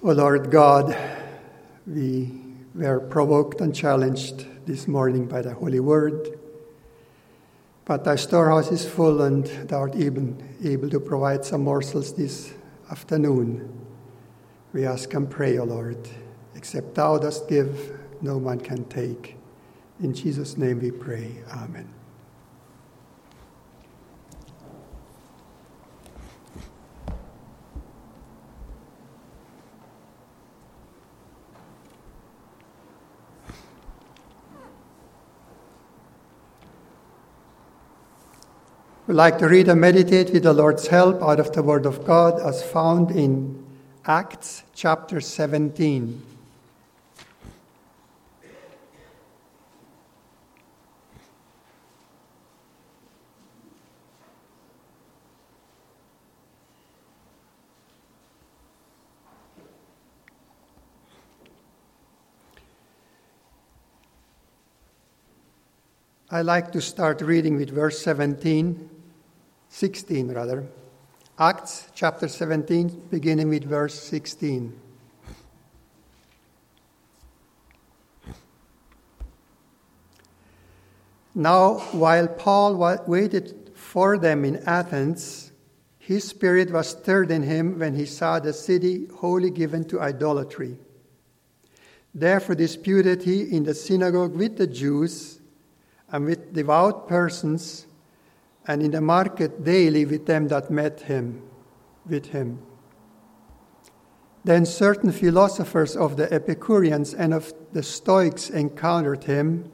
O Lord God, we were provoked and challenged this morning by the Holy Word, but thy storehouse is full, and thou art even able to provide some morsels this afternoon. We ask and pray, O Lord, except thou dost give, no man can take. In Jesus' name we pray. Amen. We'd like to read and meditate with the Lord's help out of the Word of God as found in Acts chapter 17. I like to start reading with verse 17, 16 rather. Acts chapter 17, beginning with verse 16. Now, while Paul waited for them in Athens, his spirit was stirred in him when he saw the city wholly given to idolatry. Therefore disputed he in the synagogue with the Jews and with devout persons, and in the market daily with them that met him, with him. Then certain philosophers of the Epicureans and of the Stoics encountered him,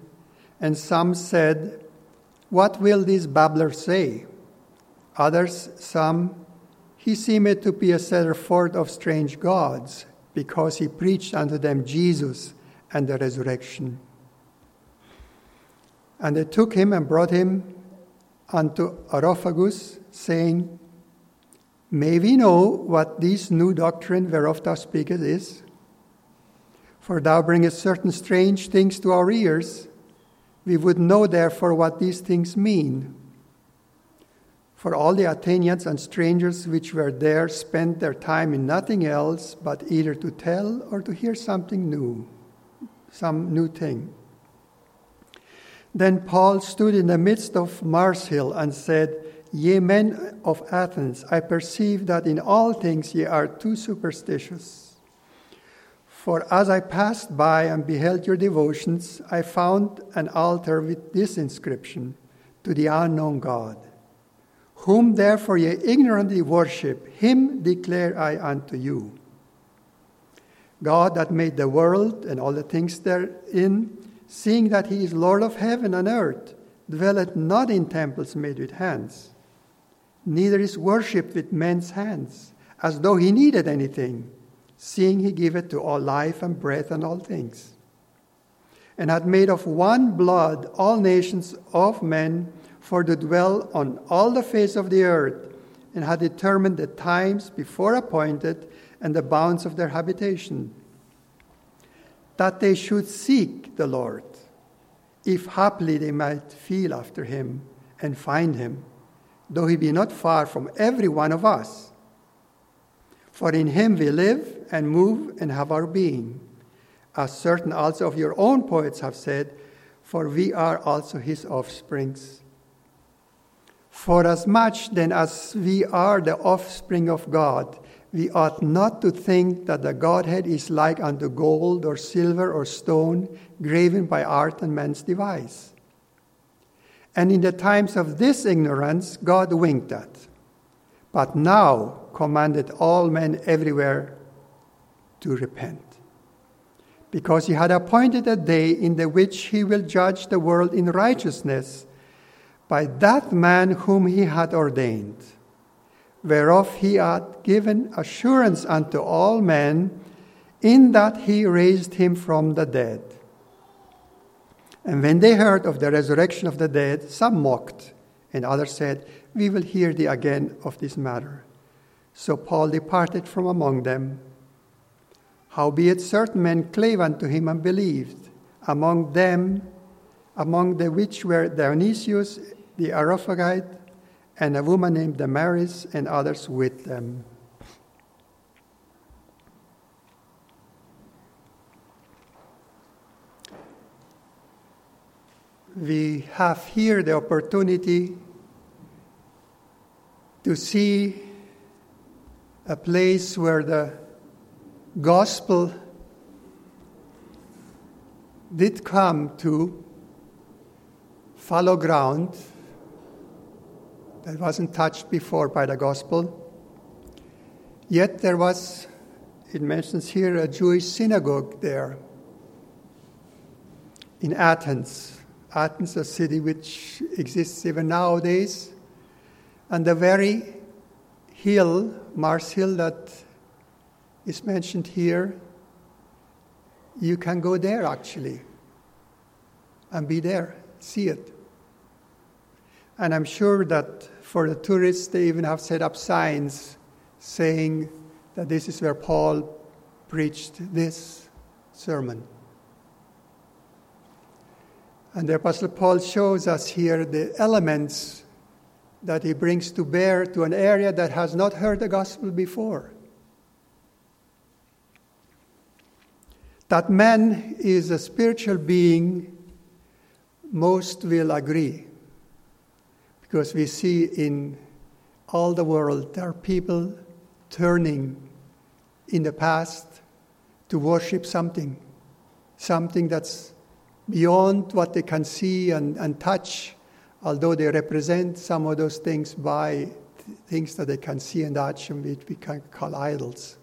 and some said, What will this babbler say? Others, some, he seemed to be a setter forth of strange gods, because he preached unto them Jesus and the resurrection. And they took him and brought him unto Areopagus, saying, May we know what this new doctrine whereof thou speakest is? For thou bringest certain strange things to our ears. We would know therefore what these things mean. For all the Athenians and strangers which were there spent their time in nothing else but either to tell or to hear something new, some new thing. Then Paul stood in the midst of Mars Hill and said, Ye men of Athens, I perceive that in all things ye are too superstitious. For as I passed by and beheld your devotions, I found an altar with this inscription To the unknown God. Whom therefore ye ignorantly worship, him declare I unto you. God that made the world and all the things therein, seeing that he is Lord of heaven and earth, dwelleth not in temples made with hands, neither is worshipped with men's hands, as though he needed anything, seeing he giveth to all life and breath and all things, and hath made of one blood all nations of men for to dwell on all the face of the earth, and hath determined the times before appointed and the bounds of their habitation that they should seek the Lord, if haply they might feel after him and find him, though he be not far from every one of us. For in him we live and move and have our being, as certain also of your own poets have said, for we are also his offsprings. For as much then as we are the offspring of God, we ought not to think that the Godhead is like unto gold or silver or stone graven by art and man's device. And in the times of this ignorance, God winked at, but now commanded all men everywhere to repent. Because he had appointed a day in the which he will judge the world in righteousness by that man whom he had ordained whereof he hath given assurance unto all men, in that he raised him from the dead. And when they heard of the resurrection of the dead, some mocked, and others said, We will hear thee again of this matter. So Paul departed from among them. Howbeit certain men clave unto him and believed, among them, among the which were Dionysius the Areopagite, and a woman named Damaris and others with them. We have here the opportunity to see a place where the gospel did come to fallow ground that wasn't touched before by the gospel. Yet there was, it mentions here, a Jewish synagogue there in Athens. Athens, a city which exists even nowadays. And the very hill, Mars Hill, that is mentioned here, you can go there actually and be there, see it. And I'm sure that for the tourists, they even have set up signs saying that this is where Paul preached this sermon. And the Apostle Paul shows us here the elements that he brings to bear to an area that has not heard the gospel before. That man is a spiritual being, most will agree. Because we see in all the world there are people turning in the past to worship something, something that's beyond what they can see and, and touch, although they represent some of those things by things that they can see and touch, and which we can call idols.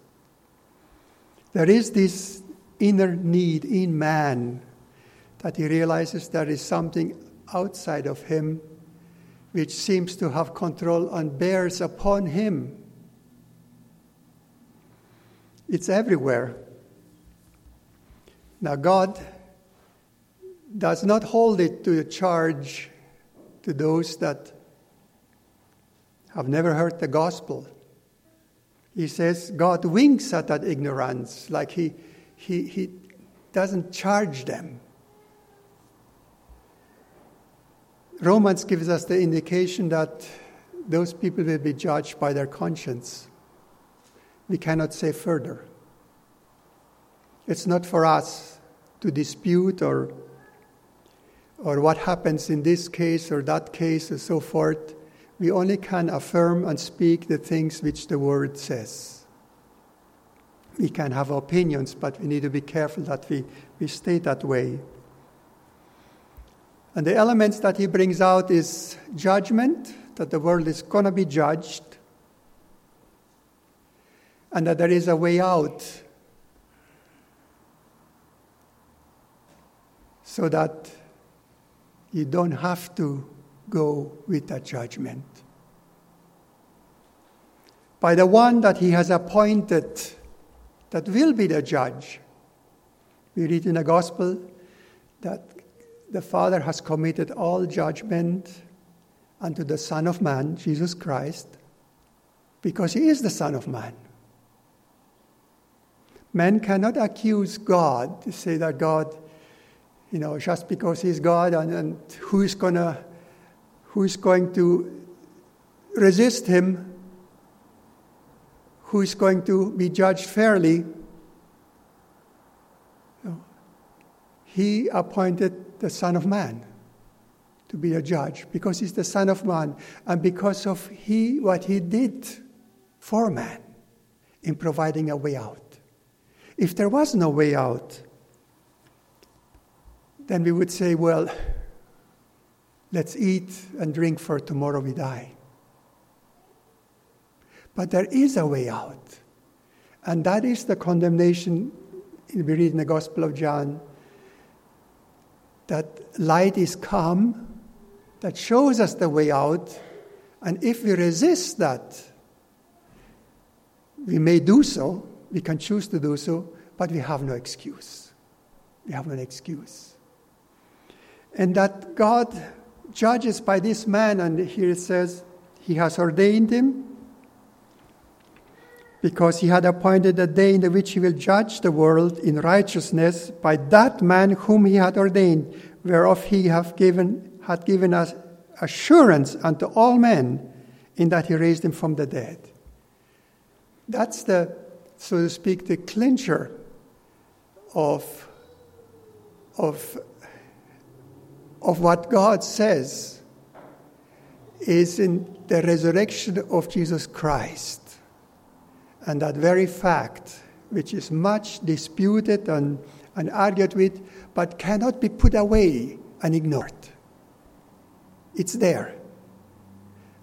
There is this inner need in man that he realizes there is something outside of him which seems to have control and bears upon him it's everywhere. Now, God does not hold it to charge to those that have never heard the gospel. He says God winks at that ignorance, like he, he, he doesn't charge them. Romans gives us the indication that those people will be judged by their conscience we cannot say further. It's not for us to dispute or, or what happens in this case or that case and so forth. We only can affirm and speak the things which the Word says. We can have opinions, but we need to be careful that we, we stay that way. And the elements that he brings out is judgment, that the world is going to be judged and that there is a way out so that you don't have to go with that judgment. By the one that he has appointed that will be the judge. We read in the gospel that the Father has committed all judgment unto the Son of Man, Jesus Christ, because he is the Son of Man. Man cannot accuse God to say that God, you know, just because He's God and, and who's gonna, who's going to resist Him, who's going to be judged fairly. He appointed the Son of Man to be a judge because he's the Son of Man and because of he what he did for man in providing a way out. If there was no way out, then we would say, well, let's eat and drink for tomorrow we die. But there is a way out. And that is the condemnation we read in the Gospel of John that light is come, that shows us the way out. And if we resist that, we may do so, we can choose to do so, but we have no excuse. We have no excuse. And that God judges by this man, and here it says, He has ordained him because he had appointed a day in which he will judge the world in righteousness by that man whom he had ordained, whereof he have given, had given us assurance unto all men in that he raised him from the dead. That's the so to speak, the clincher of, of of what God says is in the resurrection of Jesus Christ. And that very fact, which is much disputed and, and argued with, but cannot be put away and ignored. It's there.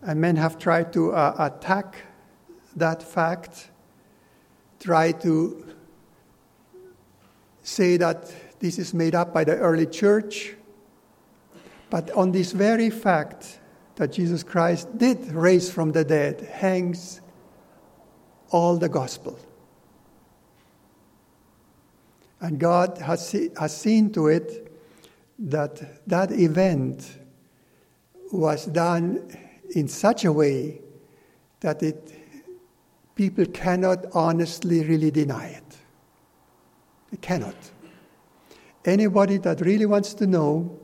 And men have tried to uh, attack that fact, try to say that this is made up by the early church. But on this very fact that Jesus Christ did raise from the dead hangs all the gospel. And God has, see, has seen to it that that event was done in such a way that it, people cannot honestly really deny it. They cannot. Anybody that really wants to know,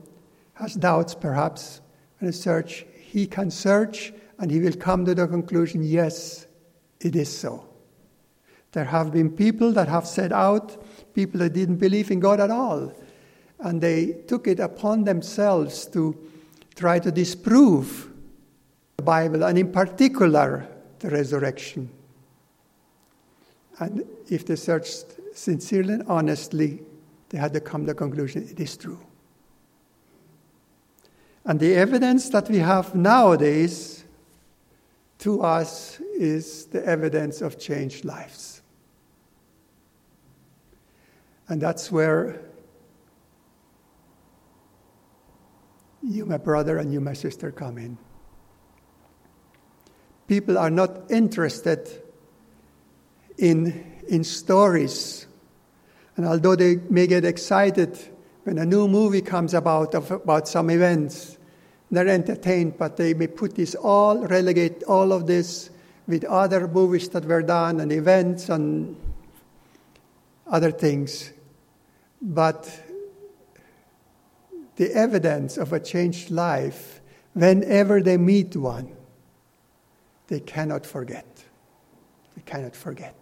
has doubts perhaps, and search, he can search and he will come to the conclusion yes, it is so. There have been people that have set out, people that didn't believe in God at all, and they took it upon themselves to try to disprove the Bible, and in particular, the resurrection. And if they searched sincerely and honestly, they had to come to the conclusion it is true. And the evidence that we have nowadays to us is the evidence of changed lives. And that's where you, my brother, and you, my sister, come in. People are not interested in, in stories. And although they may get excited when a new movie comes about of, about some events, they're entertained, but they may put this all, relegate all of this with other movies that were done and events and other things. But the evidence of a changed life, whenever they meet one, they cannot forget. They cannot forget.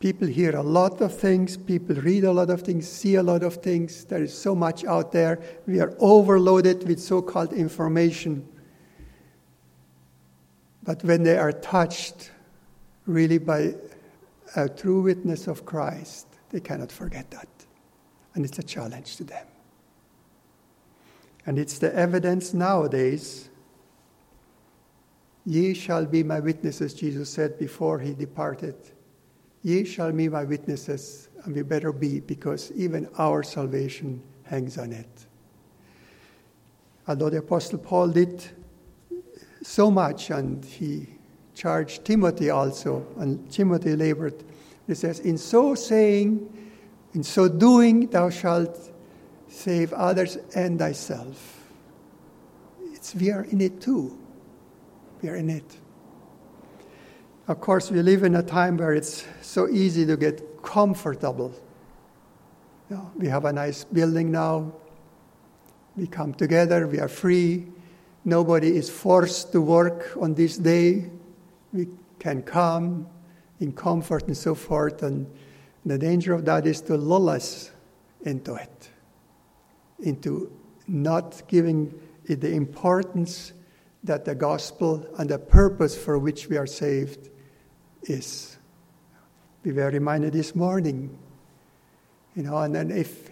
People hear a lot of things, people read a lot of things, see a lot of things. There is so much out there. We are overloaded with so called information. But when they are touched really by a true witness of Christ, they cannot forget that. And it's a challenge to them. And it's the evidence nowadays. Ye shall be my witnesses, Jesus said before he departed Ye shall be my witnesses, and we better be, because even our salvation hangs on it. Although the Apostle Paul did so much, and he charged Timothy also, and Timothy labored, he says, In so saying, in so doing, thou shalt save others and thyself. It's, we are in it too. We are in it. Of course, we live in a time where it's so easy to get comfortable. You know, we have a nice building now. We come together, we are free. Nobody is forced to work on this day. We can come in comfort and so forth. And the danger of that is to lull us into it, into not giving it the importance that the gospel and the purpose for which we are saved is. We were reminded this morning, you know, and then if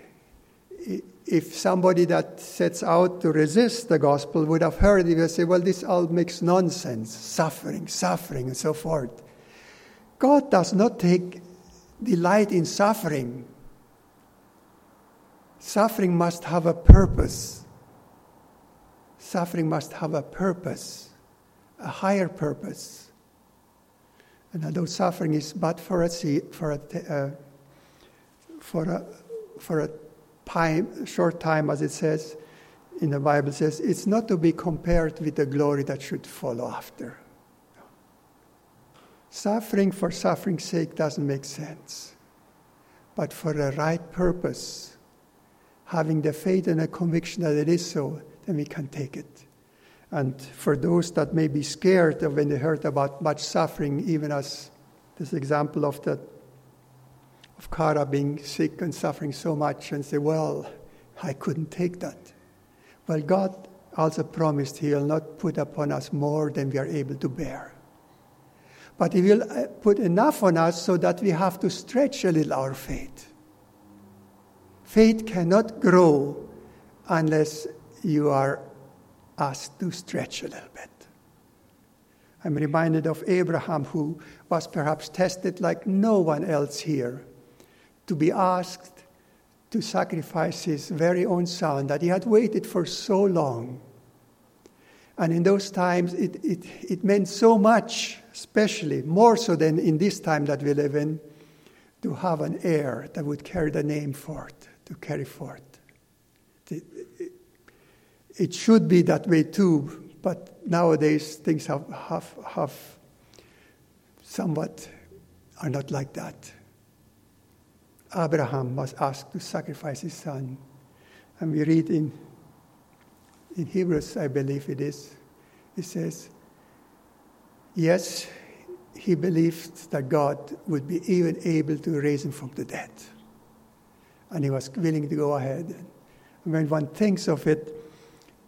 if somebody that sets out to resist the gospel would have heard, he would say, Well, this all makes nonsense, suffering, suffering, and so forth. God does not take delight in suffering. Suffering must have a purpose. Suffering must have a purpose, a higher purpose. And although suffering is but for a, for a, uh, for a, for a time, short time, as it says in the Bible, says it's not to be compared with the glory that should follow after. Suffering for suffering's sake doesn't make sense. But for the right purpose, having the faith and the conviction that it is so, then we can take it. And for those that may be scared when they heard about much suffering, even as this example of the of Kara being sick and suffering so much and say, Well, I couldn't take that. Well, God also promised He will not put upon us more than we are able to bear. But He will uh, put enough on us so that we have to stretch a little our faith. Faith cannot grow unless you are asked to stretch a little bit. I'm reminded of Abraham, who was perhaps tested like no one else here, to be asked to sacrifice his very own son that he had waited for so long. And in those times, it, it, it meant so much, especially more so than in this time that we live in, to have an heir that would carry the name forth, to carry forth. It, should be that way too, but nowadays things have, have, have somewhat are not like that. Abraham was asked to sacrifice his son. And we read in, in Hebrews, I believe it is, it says, Yes, he believed that God would be even able to raise him from the dead. And he was willing to go ahead. And when one thinks of it,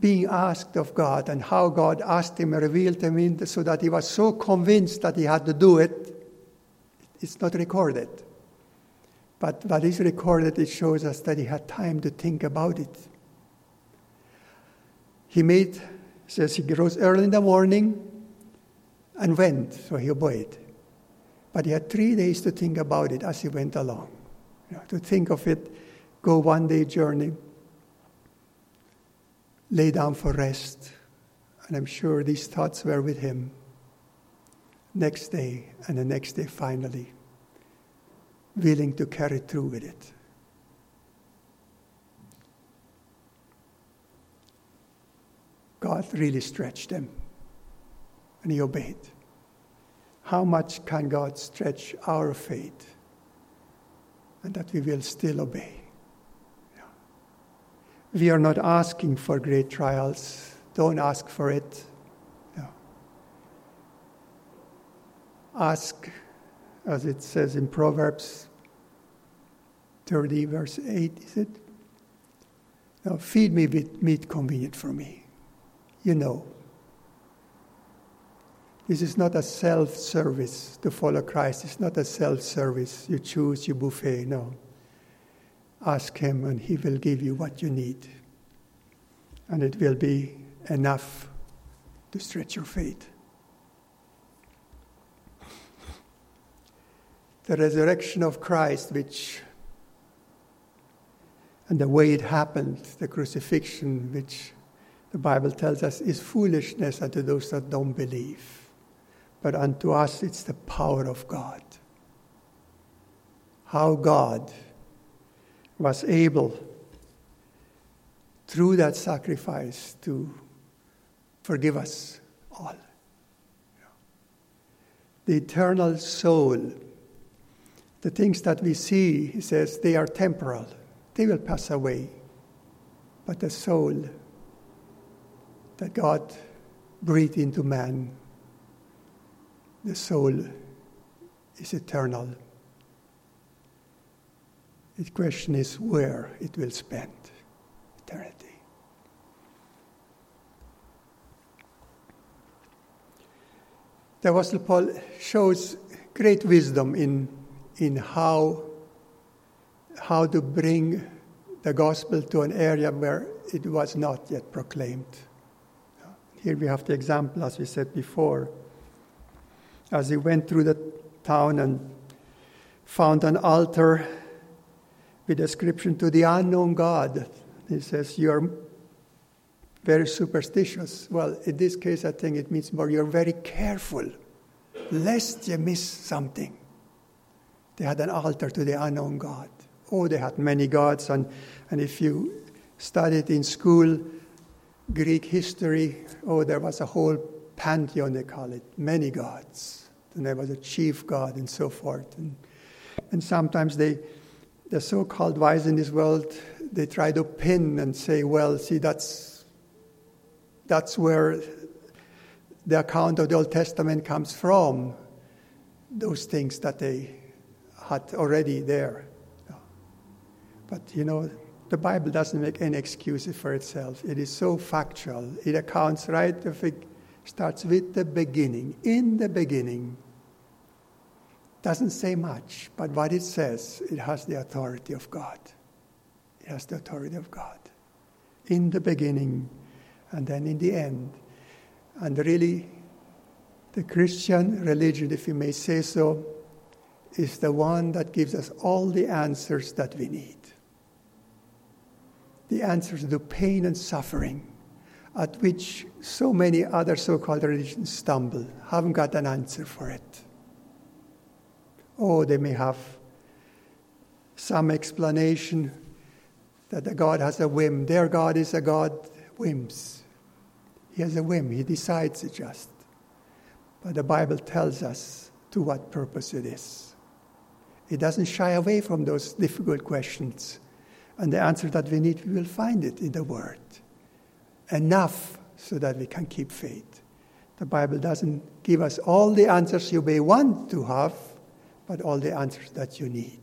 being asked of God and how God asked him and revealed him so that he was so convinced that he had to do it, it's not recorded. But what is recorded, it shows us that he had time to think about it. He made, says he rose early in the morning and went, so he obeyed. But he had three days to think about it as he went along. You know, to think of it, go one day journey, lay down for rest. And I'm sure these thoughts were with him. Next day, and the next day finally willing to carry through with it. God really stretched them, and He obeyed. How much can God stretch our faith and that we will still obey? We are not asking for great trials. Don't ask for it. No. Ask, as it says in Proverbs 30, verse 8, is it? Now, feed me with meat convenient for me. You know. This is not a self service to follow Christ. It's not a self service. You choose, your buffet. No. Ask Him, and He will give you what you need. And it will be enough to stretch your faith. The resurrection of Christ, which and the way it happened, the crucifixion, which the Bible tells us is foolishness unto those that don't believe. But unto us, it's the power of God. How God was able, through that sacrifice, to forgive us all. The eternal soul, the things that we see, he says, they are temporal they will pass away. But the soul that God breathed into man, the soul is eternal. The question is where it will spend eternity. The Apostle Paul shows great wisdom in, in how how to bring the gospel to an area where it was not yet proclaimed. Here we have the example, as we said before. As he went through the town and found an altar with inscription to the unknown God, he says, You're very superstitious. Well, in this case, I think it means more you're very careful lest you miss something. They had an altar to the unknown God. Oh, they had many gods, and, and if you studied in school Greek history, oh, there was a whole pantheon, they call it, many gods. And there was a chief god and so forth. And, and sometimes they, the so called wise in this world, they try to pin and say, well, see, that's, that's where the account of the Old Testament comes from. Those things that they had already there. But you know, the Bible doesn't make any excuses for itself. It is so factual. It accounts right it starts with the beginning. In the beginning. Doesn't say much, but what it says, it has the authority of God. It has the authority of God. In the beginning, and then in the end. And really, the Christian religion, if you may say so, is the one that gives us all the answers that we need. The answers to pain and suffering at which so many other so called religions stumble, haven't got an answer for it. Oh, they may have some explanation that the God has a whim. Their God is a God whims. He has a whim, he decides it just. But the Bible tells us to what purpose it is. It doesn't shy away from those difficult questions. And the answer that we need, we will find it in the Word. Enough so that we can keep faith. The Bible doesn't give us all the answers you may want to have, but all the answers that you need.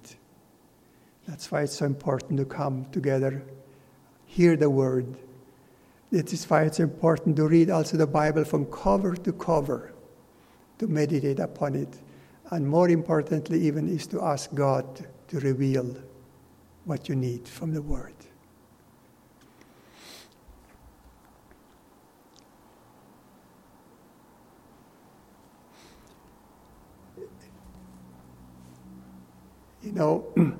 That's why it's so important to come together, hear the Word. It is why it's important to read also the Bible from cover to cover to meditate upon it. And more importantly, even, is to ask God to reveal what you need from the Word. You know,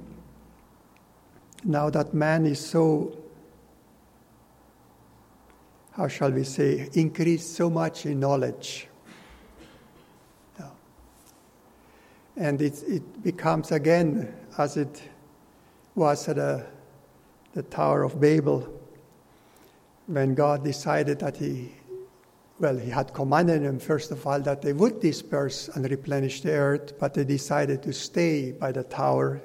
now that man is so, how shall we say, increased so much in knowledge And it, it becomes again as it was at a, the Tower of Babel when God decided that He, well, He had commanded them, first of all, that they would disperse and replenish the earth, but they decided to stay by the tower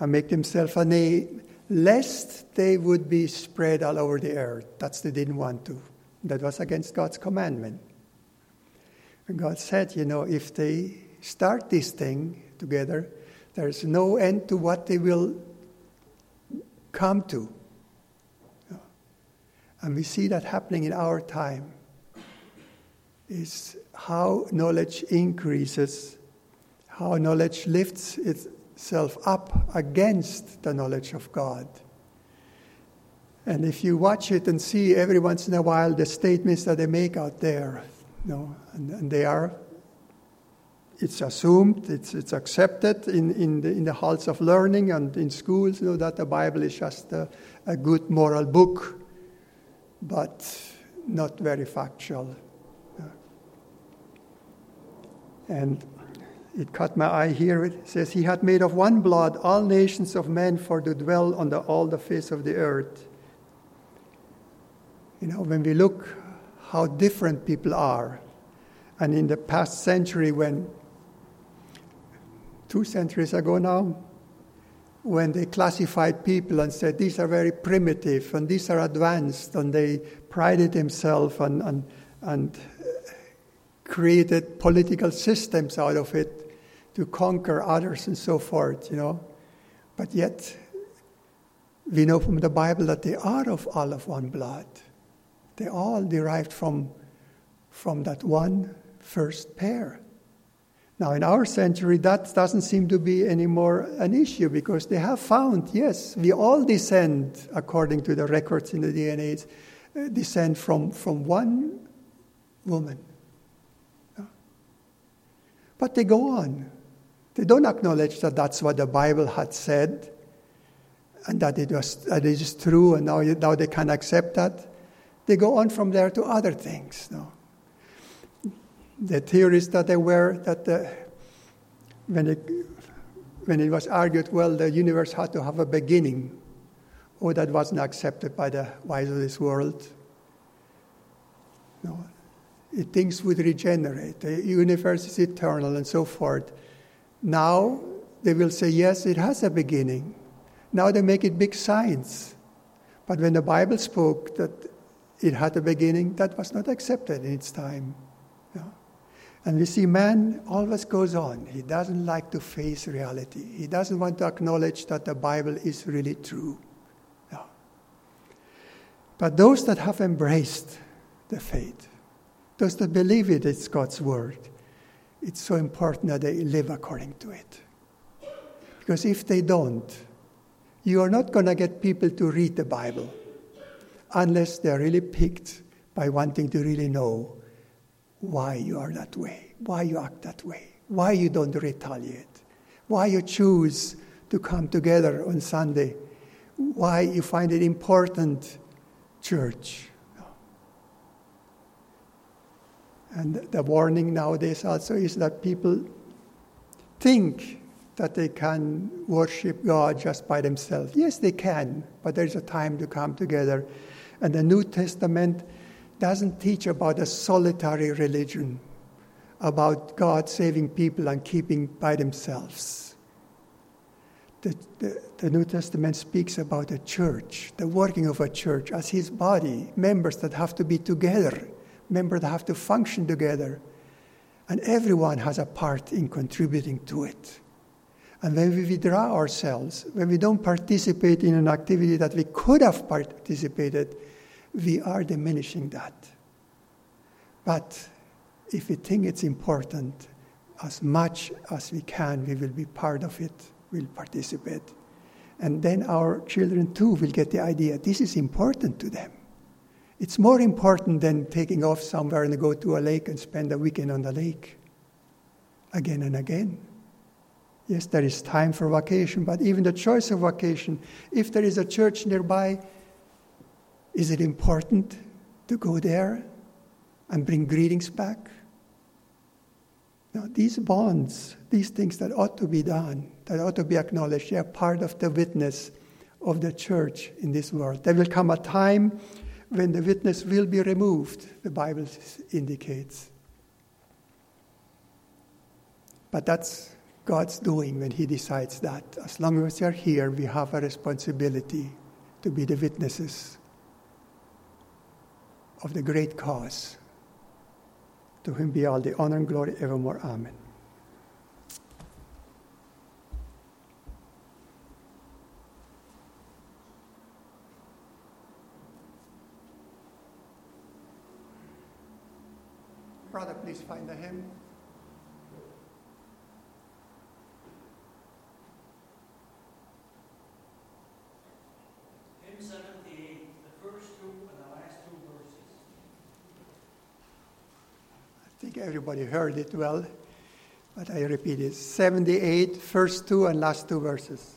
and make themselves a name, lest they would be spread all over the earth. That's they didn't want to. That was against God's commandment. And God said, you know, if they start this thing together, there's no end to what they will come to. And we see that happening in our time. Is how knowledge increases, how knowledge lifts itself up against the knowledge of God. And if you watch it and see every once in a while the statements that they make out there, you know, and, and they are it's assumed, it's, it's accepted in, in, the, in the halls of learning and in schools, you know, that the Bible is just a, a good moral book, but not very factual. And it caught my eye here. It says, He had made of one blood all nations of men for to dwell on the, all the face of the earth. You know, when we look how different people are, and in the past century, when two centuries ago now, when they classified people and said these are very primitive and these are advanced, and they prided themselves and, and, and created political systems out of it to conquer others and so forth, you know. But yet, we know from the Bible that they are of all of one blood. They all derived from, from that one first pair. Now, in our century, that doesn't seem to be anymore an issue because they have found, yes, we all descend, according to the records in the DNA, uh, descend from, from one woman. But they go on. They don't acknowledge that that's what the Bible had said and that it, was, that it is true and now, now they can accept that. They go on from there to other things. No? the theories that there were that the, when, it, when it was argued, well, the universe had to have a beginning, oh, that wasn't accepted by the wise of this world. No, things would regenerate. The universe is eternal and so forth. Now they will say, yes, it has a beginning. Now they make it big science. But when the Bible spoke that it had a beginning, that was not accepted in its time. And we see man always goes on. He doesn't like to face reality. He doesn't want to acknowledge that the Bible is really true. No. But those that have embraced the faith, those that believe it, it is God's word, it's so important that they live according to it. Because if they don't, you are not going to get people to read the Bible unless they're really picked by wanting to really know why you are that way, why you act that way, why you don't retaliate, why you choose to come together on Sunday, why you find it important, church. And the warning nowadays also is that people think that they can worship God just by themselves. Yes, they can, but there's a time to come together. And the New Testament doesn't teach about a solitary religion, about God saving people and keeping by themselves. The, the, the, New Testament speaks about a church, the working of a church as his body, members that have to be together, members that have to function together. And everyone has a part in contributing to it. And when we withdraw ourselves, when we don't participate in an activity that we could have participated, we are diminishing that. But if we think it's important, as much as we can, we will be part of it, we'll participate. And then our children too will get the idea this is important to them. It's more important than taking off somewhere and go to a lake and spend a weekend on the lake again and again. Yes, there is time for vacation, but even the choice of vacation, if there is a church nearby, is it important to go there and bring greetings back? Now, these bonds, these things that ought to be done, that ought to be acknowledged, they are part of the witness of the church in this world. There will come a time when the witness will be removed, the Bible indicates. But that's God's doing when He decides that. As long as we are here, we have a responsibility to be the witnesses of the great cause. To Him be all the honor and glory evermore. Amen. Brother, please find the hymn. Hymn 78, the first two and the last two verses. I think everybody heard it well, but I repeat it 78, first two and last two verses.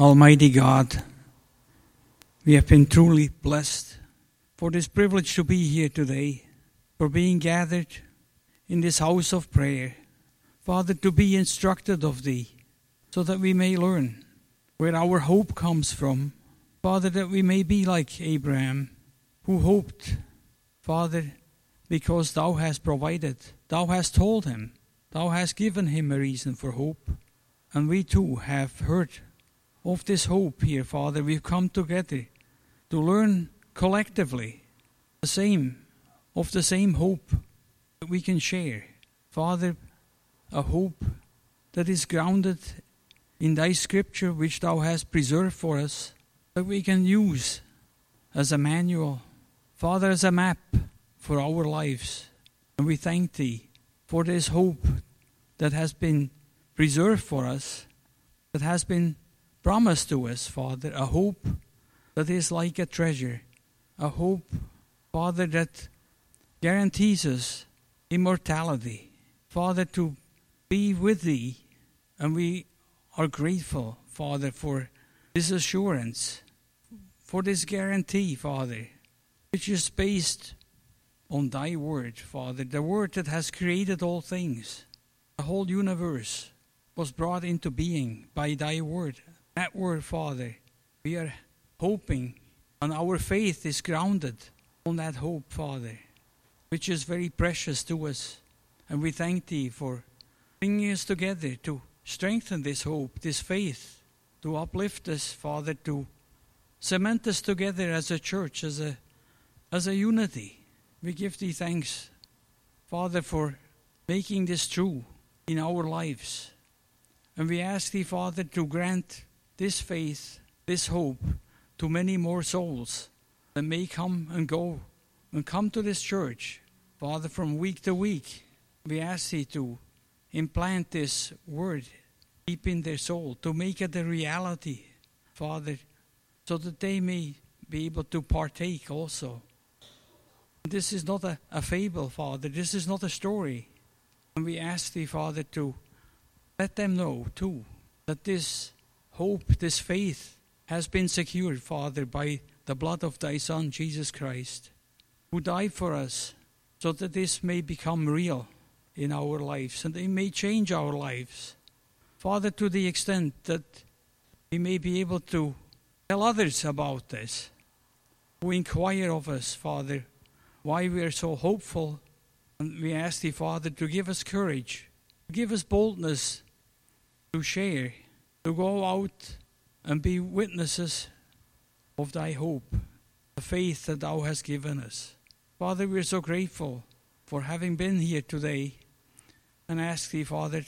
Almighty God, we have been truly blessed for this privilege to be here today, for being gathered in this house of prayer. Father, to be instructed of Thee, so that we may learn where our hope comes from. Father, that we may be like Abraham, who hoped, Father, because Thou hast provided, Thou hast told him, Thou hast given him a reason for hope. And we too have heard of this hope here, Father. We've come together to learn collectively the same, of the same hope that we can share. Father, a hope that is grounded in Thy Scripture, which Thou hast preserved for us, that we can use as a manual, Father, as a map for our lives. And we thank Thee for this hope that has been preserved for us, that has been promised to us, Father, a hope that is like a treasure, a hope, Father, that guarantees us immortality. Father, to be with Thee, and we are grateful, Father, for this assurance, for this guarantee, Father, which is based on Thy Word, Father, the Word that has created all things. The whole universe was brought into being by Thy Word. That Word, Father, we er are hoping, and our faith is grounded on that hope, Father, which is very precious to us. And we thank Thee for bringing us together to strengthen this hope, this faith, to uplift us, Father, to cement us together as a church, as a, as a unity. We give Thee thanks, Father, for making this true in our lives. And we ask Thee, Father, to grant this faith, this hope to many more souls that may come and go and come to this church, Father, from week to week. We ask Thee to implant this word deep in their soul, to make it a reality, Father, so that they may be able to partake also. This is not a, a fable, Father. This is not a story. And we ask Thee, Father, to let them know, too, that this hope, this faith, has been secured, Father, by the blood of Thy Son, Jesus Christ, who died for us, so that this may become real in our lives and it may change our lives. Father, to the extent that we may be able to tell others about this, who inquire of us, Father, why we are so hopeful. And we ask Thee, Father, to give us courage, to give us boldness to share, to go out and be witnesses of Thy hope, the faith that Thou hast given us. Father, we are so grateful for having been here today and ask Thee, Father,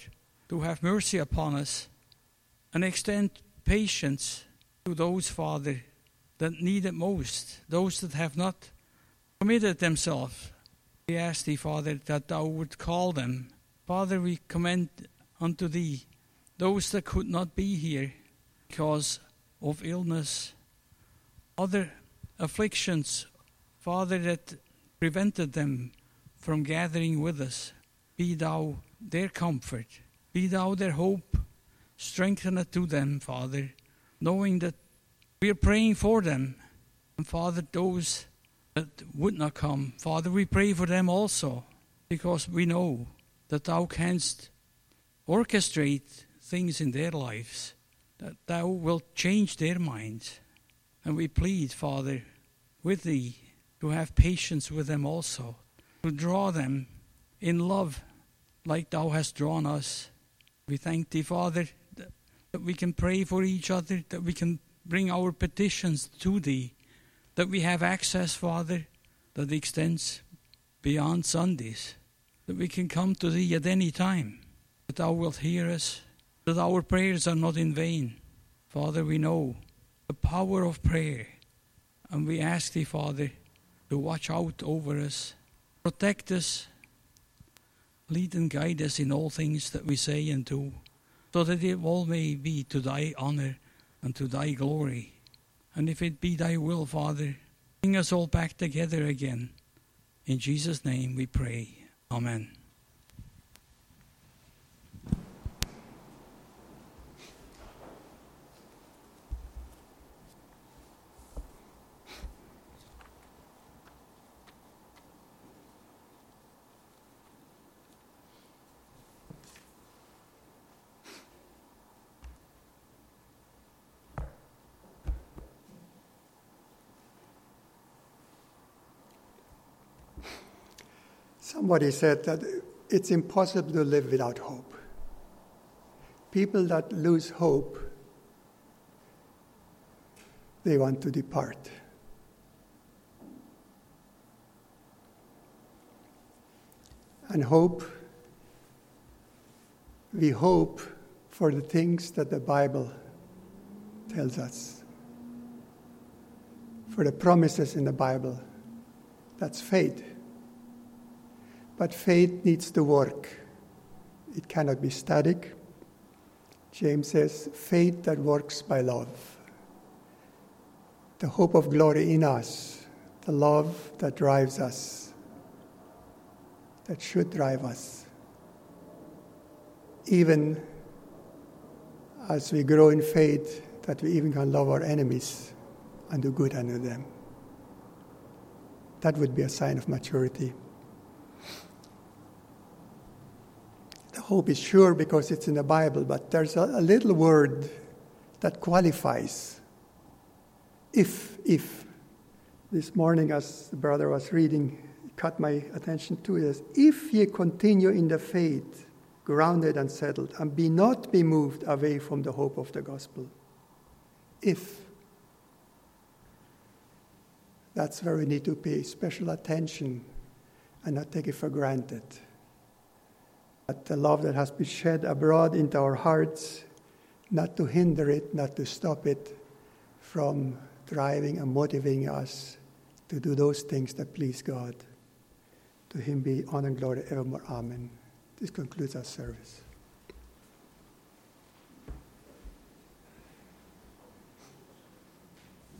to have mercy upon us and extend patience to those, Father, that need it most, those that have not committed themselves. We ask Thee, Father, that Thou would call them. Father, we commend unto Thee those that could not be here because of illness, other afflictions, Father, that prevented them from gathering with us. Be Thou their comfort, be Thou their hope, strengthen it to them, Father, knowing that we are praying for them. And Father, those that would not come, Father, we pray for them also, because we know that Thou canst orchestrate things in their lives, that Thou wilt change their minds. And we plead, Father, with Thee to have patience with them also, to draw them in love like Thou hast drawn us. We thank Thee, Father, that, we can pray for each other, that we can bring our petitions to Thee, that we have access, Father, that extends beyond Sundays, that we can come to Thee at any time, that Thou wilt hear us, that our prayers are not in vain. Father, we know the power of prayer, and we ask Thee, Father, to watch out over us, protect us, lead and guide us in all things that we say and do, so that it all may be to Thy honor and to Thy glory. And if it be Thy will, Father, bring us all back together again. In Jesus' name we pray. Amen. Somebody said that it's impossible to live without hope. People that lose hope, they want to depart. And hope, we hope for the things that the Bible tells us, for the promises in the Bible. That's faith. But faith needs to work, it cannot be static. James says, faith that works by love. The hope of glory in us, the love that drives us, that should drive us. Even as we grow in faith, that we even can love our enemies and do good unto them. That would be a sign of maturity. Hope is sure because it's in the Bible, but there's a, a little word that qualifies. If, if. This morning, as the brother was reading, caught my attention to it. If ye continue in the faith, grounded and settled, and be not be moved away from the hope of the gospel. If. That's where we need to pay special attention and not take it for granted. That the love that has been shed abroad into our hearts, not to hinder it, not to stop it from driving and motivating us to do those things that please God. To him be honor and glory evermore. Amen. This concludes our service.